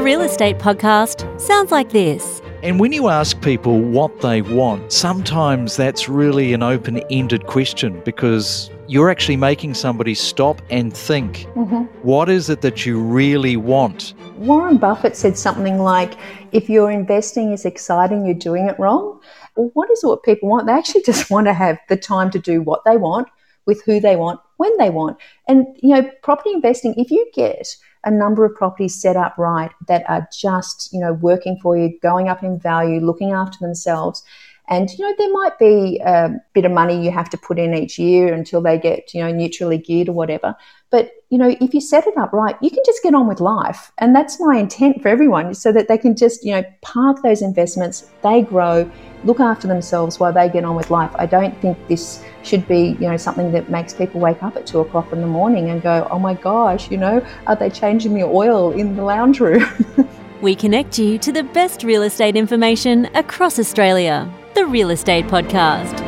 real estate podcast sounds like this. And when you ask people what they want, sometimes that's really an open ended question because you're actually making somebody stop and think mm-hmm. what is it that you really want? Warren Buffett said something like, if your investing is exciting, you're doing it wrong. Well, what is it what people want? They actually just want to have the time to do what they want with who they want when they want. And, you know, property investing, if you get a number of properties set up right that are just, you know, working for you, going up in value, looking after themselves, and you know there might be a bit of money you have to put in each year until they get you know neutrally geared or whatever. But you know if you set it up right, you can just get on with life, and that's my intent for everyone, so that they can just you know park those investments, they grow, look after themselves while they get on with life. I don't think this should be you know something that makes people wake up at two o'clock in the morning and go, oh my gosh, you know, are they changing the oil in the lounge room? We connect you to the best real estate information across Australia. The Real Estate Podcast.